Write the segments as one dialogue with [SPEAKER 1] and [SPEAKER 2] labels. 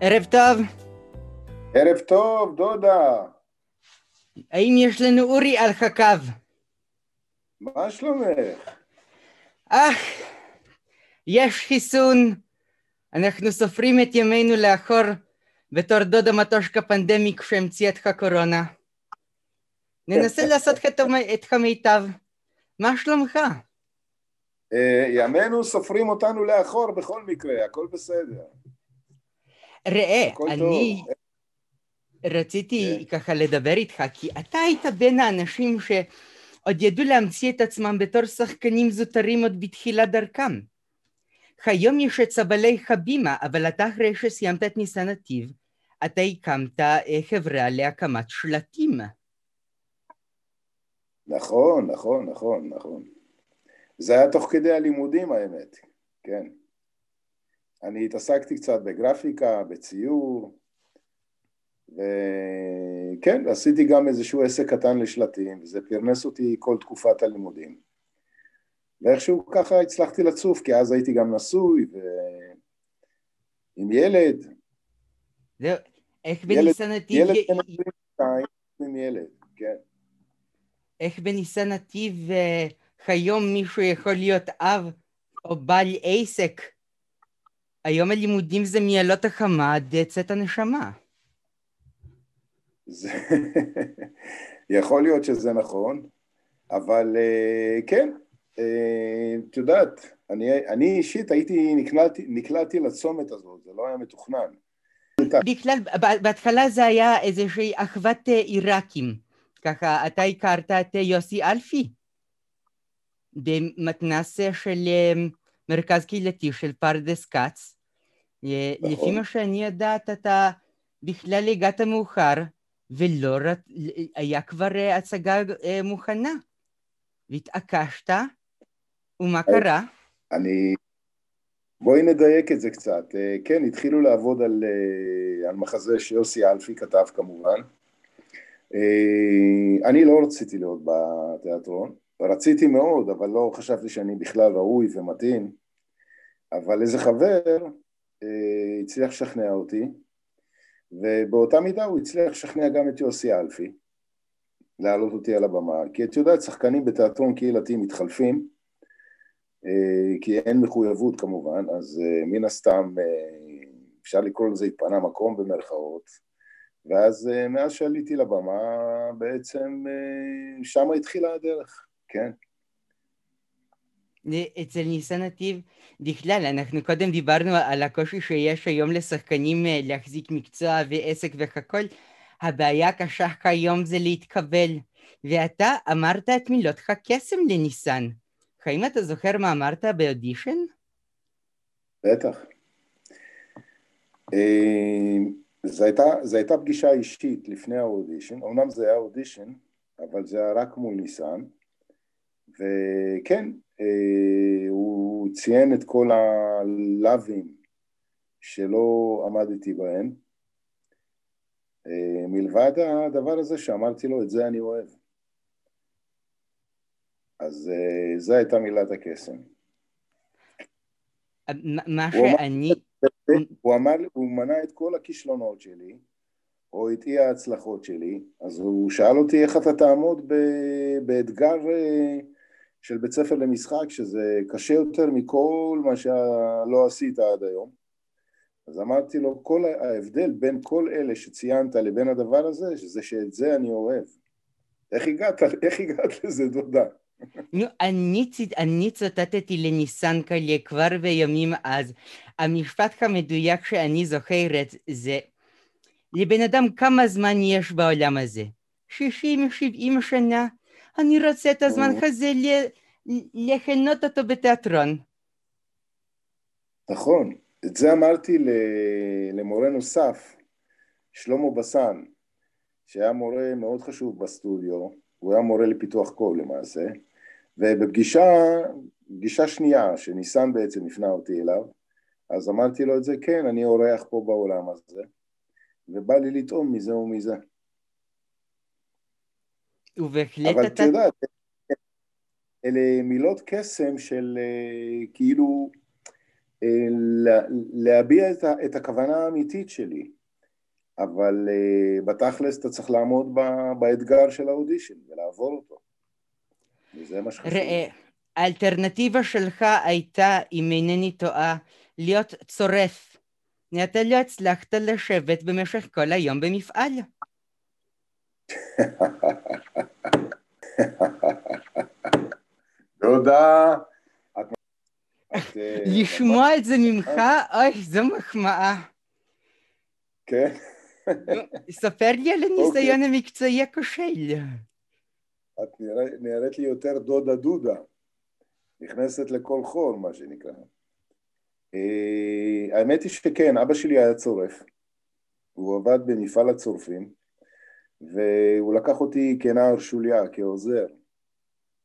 [SPEAKER 1] ערב טוב.
[SPEAKER 2] ערב טוב, דודה.
[SPEAKER 1] האם יש לנו אורי על הקו?
[SPEAKER 2] מה שלומך?
[SPEAKER 1] אך, יש חיסון. אנחנו סופרים את ימינו לאחור בתור דודה מטושקה פנדמיק שהמציאה את הקורונה. ננסה לעשות את המיטב. מה שלומך?
[SPEAKER 2] אה, ימינו סופרים אותנו לאחור בכל מקרה, הכל בסדר.
[SPEAKER 1] ראה, אני
[SPEAKER 2] טוב.
[SPEAKER 1] רציתי
[SPEAKER 2] כן.
[SPEAKER 1] ככה לדבר איתך, כי אתה היית בין האנשים שעוד ידעו להמציא את עצמם בתור שחקנים זוטרים עוד בתחילת דרכם. כיום יש את סבלי חבימה, אבל אתה אחרי שסיימת את ניסן נתיב, אתה הקמת אה, חברה להקמת שלטים.
[SPEAKER 2] נכון, נכון, נכון, נכון. זה היה תוך כדי הלימודים האמת, כן. אני התעסקתי קצת בגרפיקה, בציור, וכן, עשיתי גם איזשהו עסק קטן לשלטים, וזה פרנס אותי כל תקופת הלימודים. ואיכשהו ככה הצלחתי לצוף, כי אז הייתי גם נשוי, ועם ילד,
[SPEAKER 1] זהו, איך
[SPEAKER 2] ילד-
[SPEAKER 1] בניסן נתיב,
[SPEAKER 2] ילד בן 22 עם ילד, כן.
[SPEAKER 1] איך בניסן נתיב כיום מישהו יכול להיות אב או בעל עסק? היום הלימודים זה מעלות החמה עד צאת הנשמה.
[SPEAKER 2] זה... יכול להיות שזה נכון, אבל אה, כן, אה, את יודעת, אני, אני אישית הייתי, נקלעתי, נקלעתי לצומת הזאת, זה לא היה מתוכנן.
[SPEAKER 1] בכלל, בהתחלה זה היה איזושהי אחוות אה, עיראקים. ככה, אתה הכרת את יוסי אלפי במתנ"ס של מרכז קהילתי של פרדס כץ.
[SPEAKER 2] נכון.
[SPEAKER 1] לפי מה שאני יודעת, אתה בכלל הגעת מאוחר, ולא רת... היה כבר אה, הצגה אה, מוכנה. והתעקשת, ומה קרה?
[SPEAKER 2] אני... בואי נדייק את זה קצת. אה, כן, התחילו לעבוד על, על מחזה שיוסי אלפי כתב כמובן. אני לא רציתי להיות בתיאטרון, רציתי מאוד, אבל לא חשבתי שאני בכלל ראוי ומתאים. אבל איזה חבר הצליח לשכנע אותי, ובאותה מידה הוא הצליח לשכנע גם את יוסי אלפי להעלות אותי על הבמה, כי את יודעת, שחקנים בתיאטרון קהילתי מתחלפים, אה, כי אין מחויבות כמובן, אז אה, מן הסתם אה, אפשר לקרוא לזה התפנה מקום במרכאות, ואז אה, מאז שעליתי לבמה בעצם אה, שם התחילה הדרך, כן.
[SPEAKER 1] אצל ניסן נתיב, בכלל, אנחנו קודם דיברנו על הקושי שיש היום לשחקנים אה, להחזיק מקצוע ועסק והכל. הבעיה הקשה כיום זה להתקבל. ואתה אמרת את מילות הקסם לניסן. האם אתה זוכר מה אמרת באודישן?
[SPEAKER 2] בטח. אה, זו הייתה, הייתה פגישה אישית לפני האודישן, אמנם זה היה אודישן, אבל זה היה רק מול ניסן, וכן, אה, הוא ציין את כל הלאווים שלא עמדתי בהם, אה, מלבד הדבר הזה שאמרתי לו, את זה אני אוהב. אז אה, זו הייתה מילת הקסם.
[SPEAKER 1] מה- מה
[SPEAKER 2] הוא אמר-
[SPEAKER 1] שאני...
[SPEAKER 2] הוא אמר לי, הוא מנה את כל הכישלונות שלי, או את אי ההצלחות שלי, אז הוא שאל אותי איך אתה תעמוד באתגר של בית ספר למשחק, שזה קשה יותר מכל מה שלא עשית עד היום. אז אמרתי לו, כל ההבדל בין כל אלה שציינת לבין הדבר הזה, זה שאת זה אני אוהב. איך הגעת, איך הגעת לזה, דודה?
[SPEAKER 1] נו, אני, אני ציטטתי לניסן קליה כבר בימים אז. המשפט המדויק שאני זוכרת זה, לבן אדם כמה זמן יש בעולם הזה? 60-70 שנה? אני רוצה את הזמן. הזה לכנות אותו בתיאטרון.
[SPEAKER 2] נכון, את זה אמרתי למורה נוסף, שלמה בסן, שהיה מורה מאוד חשוב בסטודיו, הוא היה מורה לפיתוח קול למעשה, ובפגישה, פגישה שנייה שניסן בעצם הפנה אותי אליו, אז אמרתי לו את זה, כן, אני אורח פה בעולם הזה, ובא לי לטעום מזה ומזה.
[SPEAKER 1] ובהחלט
[SPEAKER 2] אבל את
[SPEAKER 1] אתה...
[SPEAKER 2] יודעת, אלה מילות קסם של אה, כאילו, להביע את, את הכוונה האמיתית שלי, אבל בתכלס אתה צריך לעמוד באתגר של האודישן ולעבור אותו. וזה מה שחשוב. ראה,
[SPEAKER 1] האלטרנטיבה שלך הייתה, אם אינני טועה, להיות צורף. אתה לא הצלחת לשבת במשך כל היום במפעל.
[SPEAKER 2] תודה.
[SPEAKER 1] אה, לשמוע את זה ממך, אוי, זו מחמאה.
[SPEAKER 2] כן.
[SPEAKER 1] ספר לי על הניסיון אוקיי. המקצועי הכושל.
[SPEAKER 2] את נראית לי יותר דודה דודה. נכנסת לכל חור, מה שנקרא. אה, האמת היא שכן, אבא שלי היה צורף. הוא עבד במפעל הצורפים, והוא לקח אותי כנער שוליה, כעוזר,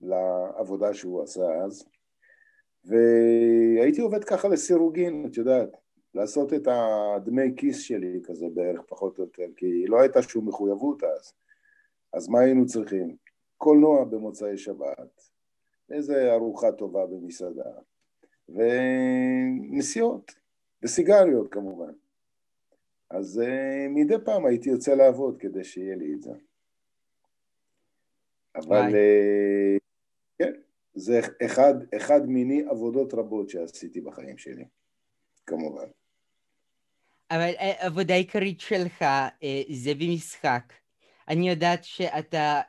[SPEAKER 2] לעבודה שהוא עשה אז. והייתי עובד ככה לסירוגין, את יודעת, לעשות את הדמי כיס שלי כזה בערך, פחות או יותר, כי לא הייתה שום מחויבות אז. אז מה היינו צריכים? קולנוע במוצאי שבת, איזה ארוחה טובה במסעדה, ונסיעות, וסיגריות כמובן. אז uh, מדי פעם הייתי יוצא לעבוד כדי שיהיה לי את זה. אבל uh, כן, זה אחד, אחד מיני עבודות רבות שעשיתי בחיים שלי, כמובן.
[SPEAKER 1] אבל עבודה עיקרית שלך זה במשחק. אני יודעת שאתה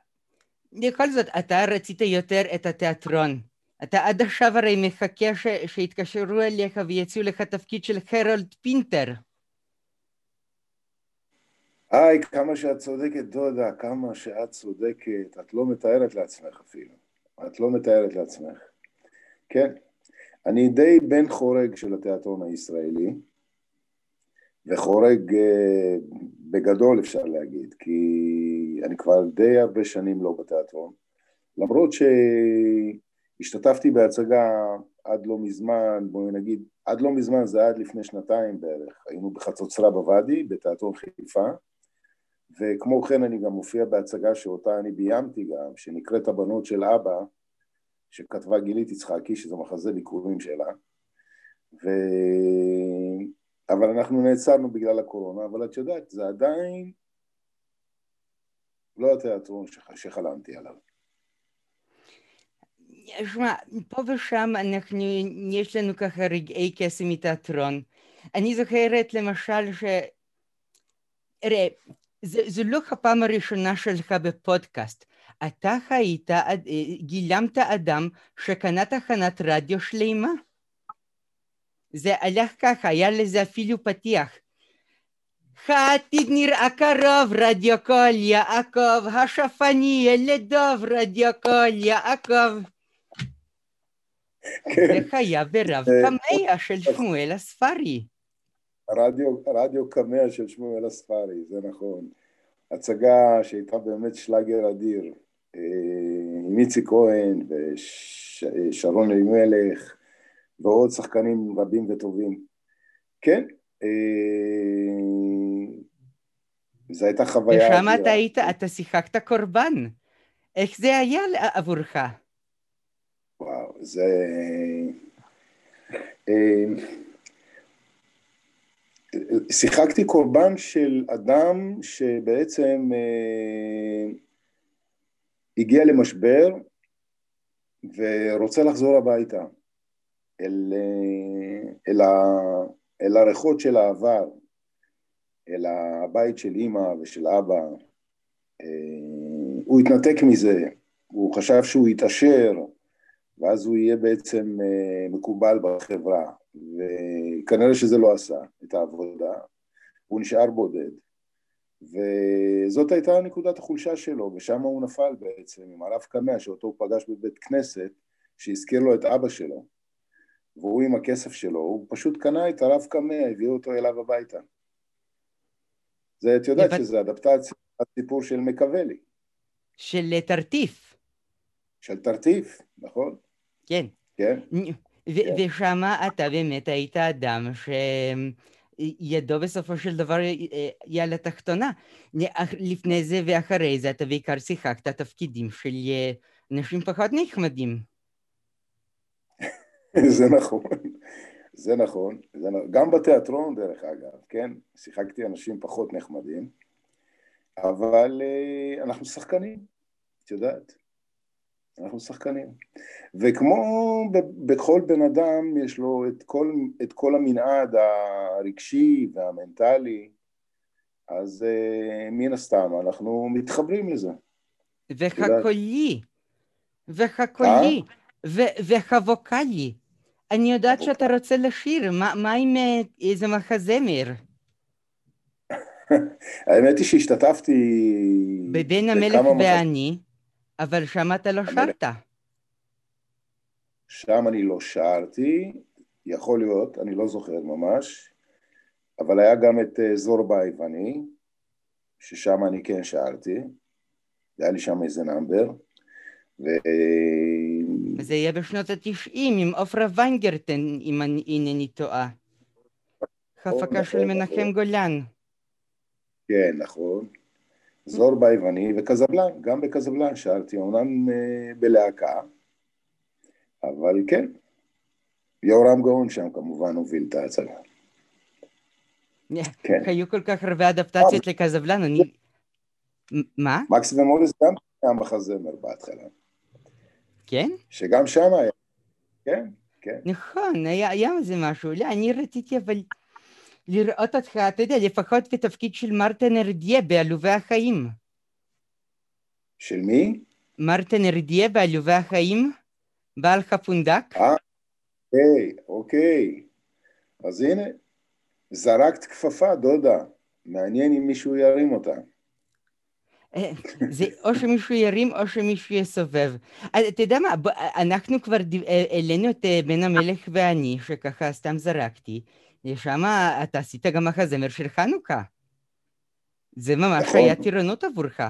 [SPEAKER 1] בכל זאת, אתה רצית יותר את התיאטרון. אתה עד עכשיו הרי מחכה ש... שיתקשרו אליך ויציעו לך תפקיד של הרולד פינטר.
[SPEAKER 2] היי, כמה שאת צודקת, דודה, כמה שאת צודקת. את לא מתארת לעצמך אפילו. את לא מתארת לעצמך. כן, אני די בן חורג של התיאטרון הישראלי. וחורג אה, בגדול אפשר להגיד, כי אני כבר די הרבה שנים לא בתיאטרון, למרות שהשתתפתי בהצגה עד לא מזמן, בואי נגיד, עד לא מזמן זה עד לפני שנתיים בערך, היינו בחצוצרה בוואדי, בתיאטרון חיפה, וכמו כן אני גם מופיע בהצגה שאותה אני ביימתי גם, שנקראת הבנות של אבא, שכתבה גילית יצחקי, שזה מחזה ביקורים שלה, ו... אבל אנחנו נעצרנו בגלל הקורונה, אבל את יודעת, זה עדיין לא התיאטרון שחלמתי עליו.
[SPEAKER 1] שמע, פה ושם אנחנו, יש לנו ככה רגעי קסם מתיאטרון. אני זוכרת למשל ש... ראה, זו לא הפעם הראשונה שלך בפודקאסט. אתה היית, אה, גילמת אדם שקנה תחנת רדיו שלמה. זה הלך ככה, היה לזה אפילו פתיח. העתיד נראה קרוב, רדיו קול יעקב, השפני לדוב, רדיו קול יעקב. זה היה ברב קמע של שמואל הספרי.
[SPEAKER 2] רדיו קמע של שמואל הספרי, זה נכון. הצגה שהייתה באמת שלאגר אדיר, עם איציק כהן ושרון אלימלך, ועוד שחקנים רבים וטובים. כן, אה, זו הייתה חוויה...
[SPEAKER 1] ושם אתה היית, אתה שיחקת קורבן. איך זה היה עבורך?
[SPEAKER 2] וואו, זה... שיחקתי קורבן של אדם שבעצם אה, הגיע למשבר ורוצה לחזור הביתה. אל, אה, אל, אל הריחות של העבר, אל הבית של אימא ושל אבא. אה, הוא התנתק מזה, הוא חשב שהוא יתעשר, ואז הוא יהיה בעצם אה, מקובל בחברה, וכנראה שזה לא עשה את העבודה, הוא נשאר בודד. וזאת הייתה נקודת החולשה שלו, ושם הוא נפל בעצם עם הרב קמע שאותו הוא פגש בבית כנסת, שהזכיר לו את אבא שלו. והוא עם הכסף שלו, הוא פשוט קנה את הרב קמע, הביא אותו אליו הביתה. זה, את יודעת שזה אדפטציה הסיפור של מקוולי.
[SPEAKER 1] של תרטיף.
[SPEAKER 2] של תרטיף, נכון?
[SPEAKER 1] כן.
[SPEAKER 2] כן.
[SPEAKER 1] כן. ושם אתה באמת היית אדם שידו בסופו של דבר היא על התחתונה. לפני זה ואחרי זה אתה בעיקר שיחקת תפקידים של אנשים פחות נחמדים.
[SPEAKER 2] זה נכון. זה נכון, זה נכון, גם בתיאטרון דרך אגב, כן? שיחקתי אנשים פחות נחמדים, אבל uh, אנחנו שחקנים, את יודעת, אנחנו שחקנים. וכמו בכל בן אדם, יש לו את כל, את כל המנעד הרגשי והמנטלי, אז uh, מן הסתם אנחנו מתחברים לזה.
[SPEAKER 1] והקולי, והקולי, והווקאלי. אני יודעת שאתה רוצה לשיר, מה, מה עם אה, איזה מחזמר?
[SPEAKER 2] האמת היא שהשתתפתי...
[SPEAKER 1] בבין המלך ואני, אבל שם אתה לא שרת.
[SPEAKER 2] שם אני לא שרתי, יכול להיות, אני לא זוכר ממש, אבל היה גם את אה, זורבה היווני, ששם אני כן שרתי, היה לי שם איזה נאמבר. ו...
[SPEAKER 1] זה יהיה בשנות התשעים עם עופרה ויינגרטן, אם אני אינני טועה. הפקה של מנחם גולן.
[SPEAKER 2] כן, נכון. זור ביווני וקזבלן, גם בקזבלן שרתי, אומנם אה, בלהקה, אבל כן, יהורם גאון שם כמובן הוביל את ההצגה.
[SPEAKER 1] כן. היו כל כך הרבה אדפטציות לקזבלן, אני... מה?
[SPEAKER 2] מקס ומוריס גם היה מחזמר בהתחלה.
[SPEAKER 1] כן?
[SPEAKER 2] שגם שם היה, כן, כן.
[SPEAKER 1] נכון, היה, היה איזה משהו, לא, אני רציתי אבל לראות אותך, אתה יודע, לפחות בתפקיד של מרטין ארדיה בעלובי החיים.
[SPEAKER 2] של מי?
[SPEAKER 1] מרטין ארדיה בעלובי החיים, בעל חפונדק.
[SPEAKER 2] אה, אוקיי, אוקיי. אז הנה, זרקת כפפה, דודה. מעניין אם מישהו ירים אותה.
[SPEAKER 1] זה או שמישהו ירים או שמישהו יסובב. אתה יודע מה, אנחנו כבר העלינו את אה, בן המלך ואני, שככה סתם זרקתי, שם אתה עשית גם מחזמר של חנוכה. זה ממש נכון. היה טירונות עבורך.
[SPEAKER 2] אה,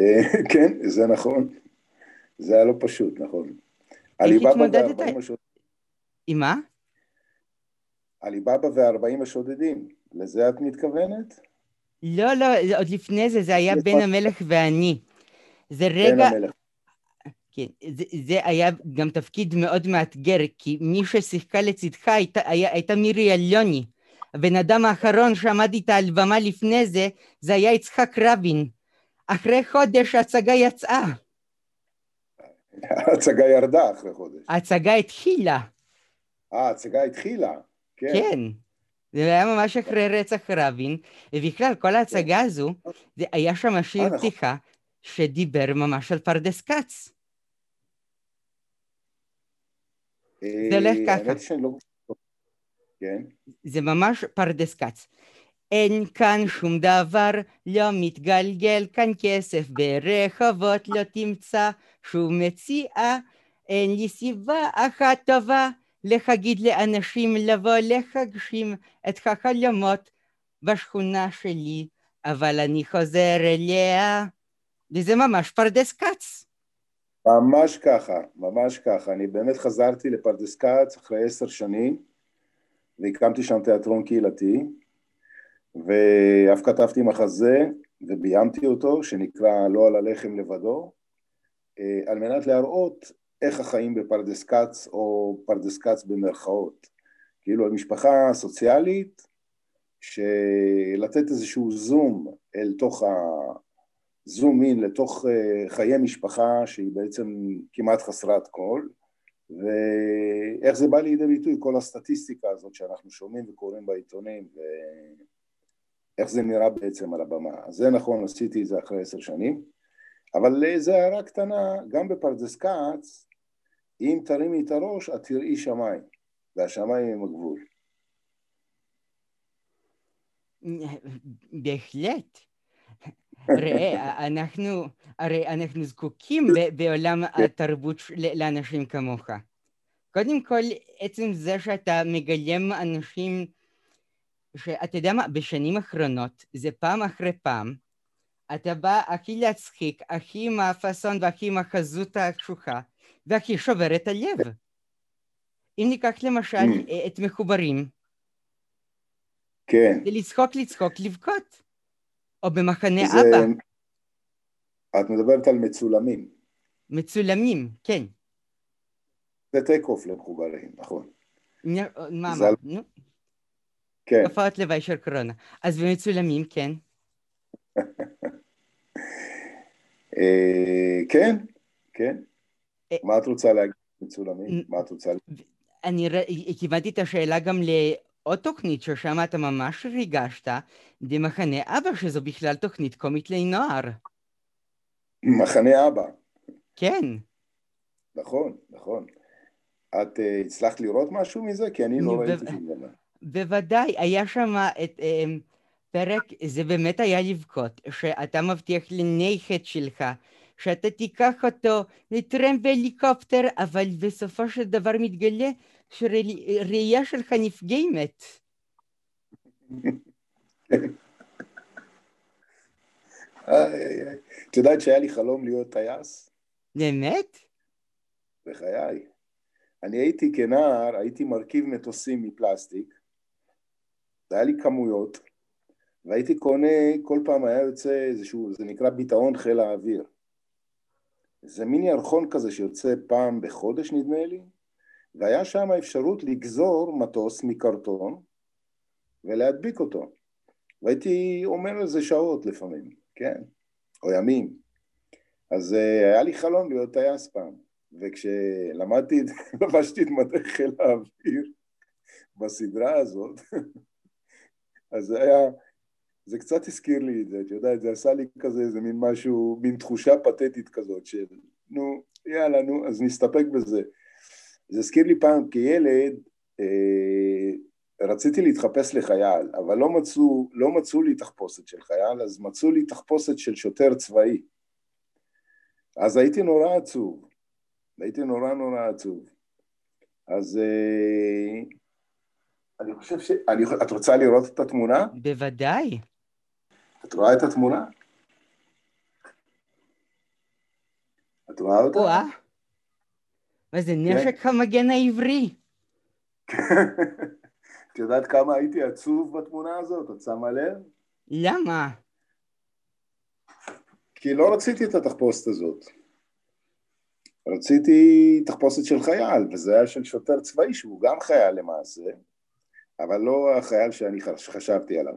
[SPEAKER 2] כן, זה נכון. זה היה לא פשוט, נכון. עליבאבא וארבעים השודדים.
[SPEAKER 1] עם מה?
[SPEAKER 2] עליבאבא וארבעים השודדים. לזה את מתכוונת?
[SPEAKER 1] לא, לא, עוד לפני זה, זה היה בן המלך ואני. זה רגע... כן, זה, זה היה גם תפקיד מאוד מאתגר, כי מי ששיחקה לצדך הייתה, היה, הייתה מירי אלוני. הבן אדם האחרון שעמד איתה על במה לפני זה, זה היה יצחק רבין. אחרי חודש ההצגה יצאה.
[SPEAKER 2] ההצגה ירדה אחרי חודש.
[SPEAKER 1] ההצגה התחילה.
[SPEAKER 2] אה, ההצגה התחילה, כן.
[SPEAKER 1] כן. זה היה ממש אחרי רצח רבין, ובכלל כל ההצגה הזו, זה היה שם שיר אה, נכון. פתיחה שדיבר ממש על פרדס כץ.
[SPEAKER 2] אה, זה הולך ככה. לא כן.
[SPEAKER 1] זה ממש פרדס כץ. אין כאן שום דבר, לא מתגלגל כאן כסף ברחובות, לא תמצא שום מציאה, אין לי סיבה אחת טובה להגיד לאנשים לבוא להגשים את החלומות בשכונה שלי, אבל אני חוזר אליה, וזה ממש פרדס כץ.
[SPEAKER 2] ממש ככה, ממש ככה. אני באמת חזרתי לפרדס כץ אחרי עשר שנים, והקמתי שם תיאטרון קהילתי, ואף כתבתי מחזה וביימתי אותו, שנקרא לא על הלחם לבדו, אה, על מנת להראות איך החיים בפרדס כץ, או פרדס כץ במרכאות. כאילו, על משפחה סוציאלית, שלתת איזשהו זום אל תוך. זום אין לתוך אה, חיי משפחה שהיא בעצם כמעט חסרת כל, ואיך זה בא לידי ביטוי, כל הסטטיסטיקה הזאת שאנחנו שומעים וקוראים בעיתונים, ואיך זה נראה בעצם על הבמה. אז זה נכון, עשיתי את זה אחרי עשר שנים, אבל איזה הערה קטנה, גם בפרדס כץ, אם תרימי את הראש, את תראי שמיים, והשמיים הם הגבול.
[SPEAKER 1] בהחלט. ראה, אנחנו, הרי אנחנו זקוקים בעולם התרבות לאנשים כמוך. קודם כל, עצם זה שאתה מגלם אנשים, שאתה יודע מה, בשנים האחרונות, זה פעם אחרי פעם, אתה בא הכי להצחיק, הכי עם הפאסון והכי עם החזות הקשוחה, והכי שובר את הלב. אם ניקח למשל mm. את מחוברים,
[SPEAKER 2] כן.
[SPEAKER 1] זה לצחוק, לצחוק, לבכות. או במחנה זה... אבא.
[SPEAKER 2] את מדברת על מצולמים.
[SPEAKER 1] מצולמים, כן.
[SPEAKER 2] זה טייק אוף למחוברים, נכון.
[SPEAKER 1] מה,
[SPEAKER 2] זה-?
[SPEAKER 1] נו,
[SPEAKER 2] כן.
[SPEAKER 1] תופעות לוואי של קורונה. אז במצולמים, כן.
[SPEAKER 2] אה, כן, כן.
[SPEAKER 1] אה,
[SPEAKER 2] מה את רוצה להגיד? מצולמים? מה את רוצה להגיד?
[SPEAKER 1] אני כיוונתי את השאלה גם לעוד תוכנית ששם אתה ממש ריגשת, במחנה אבא, שזו בכלל תוכנית קומית לנוער.
[SPEAKER 2] מחנה אבא,
[SPEAKER 1] כן.
[SPEAKER 2] נכון, נכון. את אה, הצלחת לראות משהו מזה? כי אני לא ראיתי שום דבר.
[SPEAKER 1] בוודאי, היה שם את אמ, פרק, זה באמת היה לבכות, שאתה מבטיח לנכד שלך, שאתה תיקח אותו לטרם בהליקופטר, אבל בסופו של דבר מתגלה שראייה שלך נפגמת.
[SPEAKER 2] את יודעת שהיה לי חלום להיות טייס?
[SPEAKER 1] באמת?
[SPEAKER 2] בחיי. אני הייתי כנער, הייתי מרכיב מטוסים מפלסטיק, זה היה לי כמויות, והייתי קונה, כל פעם היה יוצא איזשהו, זה נקרא ביטאון חיל האוויר. זה מין ירחון כזה שיוצא פעם בחודש נדמה לי, והיה שם אפשרות לגזור מטוס מקרטון ולהדביק אותו. והייתי אומר על זה שעות לפעמים, כן, או ימים. אז uh, היה לי חלום להיות טייס פעם, וכשלמדתי, לבשתי את מדי חיל האוויר בסדרה הזאת, אז זה היה, זה קצת הזכיר לי את זה, את יודעת, זה עשה לי כזה איזה מין משהו, מין תחושה פתטית כזאת של נו, יאללה, נו, אז נסתפק בזה. זה הזכיר לי פעם כילד, אה, רציתי להתחפש לחייל, אבל לא מצאו, לא מצאו לי תחפושת של חייל, אז מצאו לי תחפושת של שוטר צבאי. אז הייתי נורא עצוב, הייתי נורא נורא עצוב. אז אה, אני חושב ש... אני, את רוצה לראות את התמונה?
[SPEAKER 1] בוודאי.
[SPEAKER 2] את רואה את התמונה? את רואה אותה?
[SPEAKER 1] מה זה נשק המגן העברי?
[SPEAKER 2] את יודעת כמה הייתי עצוב בתמונה הזאת? את שמה לב?
[SPEAKER 1] למה?
[SPEAKER 2] כי לא רציתי את התחפושת הזאת. רציתי תחפושת של חייל, וזה היה של שוטר צבאי שהוא גם חייל למעשה, אבל לא החייל שאני חש- חשבתי עליו.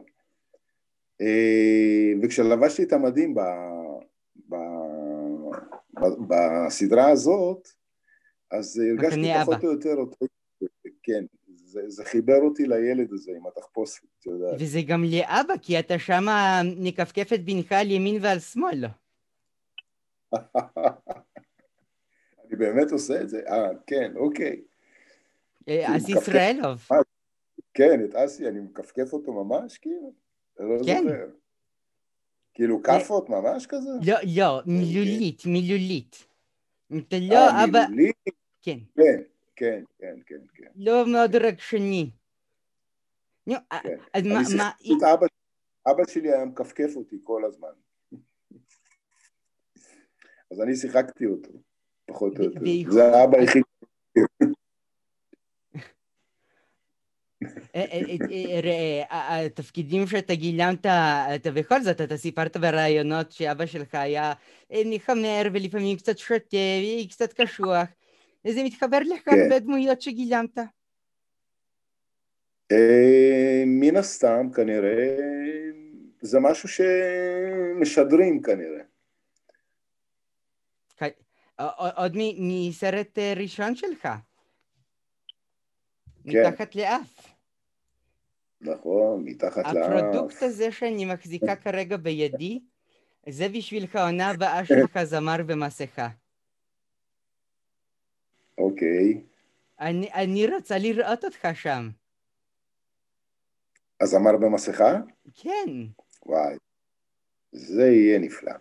[SPEAKER 2] אה, וכשלבשתי את המדים ב, ב, ב, בסדרה הזאת, אז הרגשתי פחות
[SPEAKER 1] אבא.
[SPEAKER 2] או יותר אותו, כן, זה, זה חיבר אותי לילד הזה עם התחפושת, את יודעת.
[SPEAKER 1] וזה גם לאבא, כי אתה שמה מכפכף את בנך על ימין ועל שמאל.
[SPEAKER 2] אני באמת עושה את זה? אה, כן, אוקיי.
[SPEAKER 1] אה, אז. ישראלוב.
[SPEAKER 2] כן, את אסי, אני מכפכף אותו ממש, כאילו? לא
[SPEAKER 1] כן.
[SPEAKER 2] זוכר. כאילו כאפות ממש כזה?
[SPEAKER 1] לא, לא, מילולית, מילולית. אתה לא
[SPEAKER 2] אה,
[SPEAKER 1] אבא... כן.
[SPEAKER 2] כן, כן, כן, כן, כן.
[SPEAKER 1] לא מאוד רגשני. נו,
[SPEAKER 2] כן.
[SPEAKER 1] אז מה,
[SPEAKER 2] אבא, שלי היה מכפכף אותי כל הזמן. אז אני שיחקתי אותו, פחות או יותר. זה האבא היחיד.
[SPEAKER 1] אה, אה, אה, ראה, ה- התפקידים שאתה גילמת, אתה בכל זאת, אתה סיפרת בראיונות שאבא שלך היה אה, מחמר ולפעמים קצת שותה וקצת קשוח. זה מתחבר לך
[SPEAKER 2] כן.
[SPEAKER 1] בדמויות שגילמת.
[SPEAKER 2] אה, מן הסתם, כנראה, זה משהו שמשדרים כנראה.
[SPEAKER 1] עוד מסרט אה, ראשון שלך.
[SPEAKER 2] כן.
[SPEAKER 1] מתחת לאף.
[SPEAKER 2] נכון, מתחת לאף.
[SPEAKER 1] הפרודוקט הזה שאני מחזיקה כרגע בידי, זה בשבילך העונה הבאה שלך זמר במסכה.
[SPEAKER 2] אוקיי.
[SPEAKER 1] אני, אני רוצה לראות אותך שם.
[SPEAKER 2] הזמר במסכה?
[SPEAKER 1] כן.
[SPEAKER 2] וואי, זה יהיה נפלא.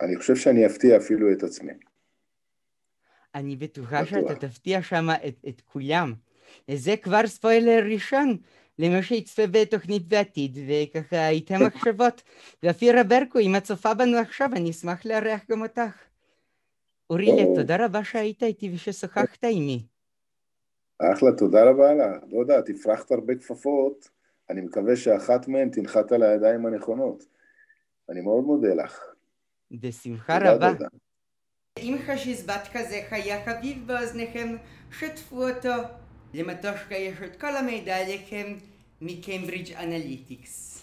[SPEAKER 2] אני חושב שאני אפתיע אפילו את עצמי.
[SPEAKER 1] אני בטוחה
[SPEAKER 2] בטוח.
[SPEAKER 1] שאתה תפתיע שם את, את כולם. זה כבר ספוילר ראשון למי שיצפה בתוכנית בעתיד, וככה איתה מחשבות. ואפירה ברקו, אם את צופה בנו עכשיו, אני אשמח לארח גם אותך. אורילה,
[SPEAKER 2] או.
[SPEAKER 1] תודה רבה שהיית איתי וששוחחת עימי.
[SPEAKER 2] אחלה, תודה רבה לך. לא יודע, תפרחת הרבה כפפות, אני מקווה שאחת מהן תנחת על הידיים הנכונות. אני מאוד מודה לך.
[SPEAKER 1] בשמחה רבה.
[SPEAKER 2] תודה.
[SPEAKER 1] אם חשיזבט כזה היה חביב באוזניכם, שתפו אותו, למטושקה יש את כל המידע עליכם מקיימברידג' אנליטיקס.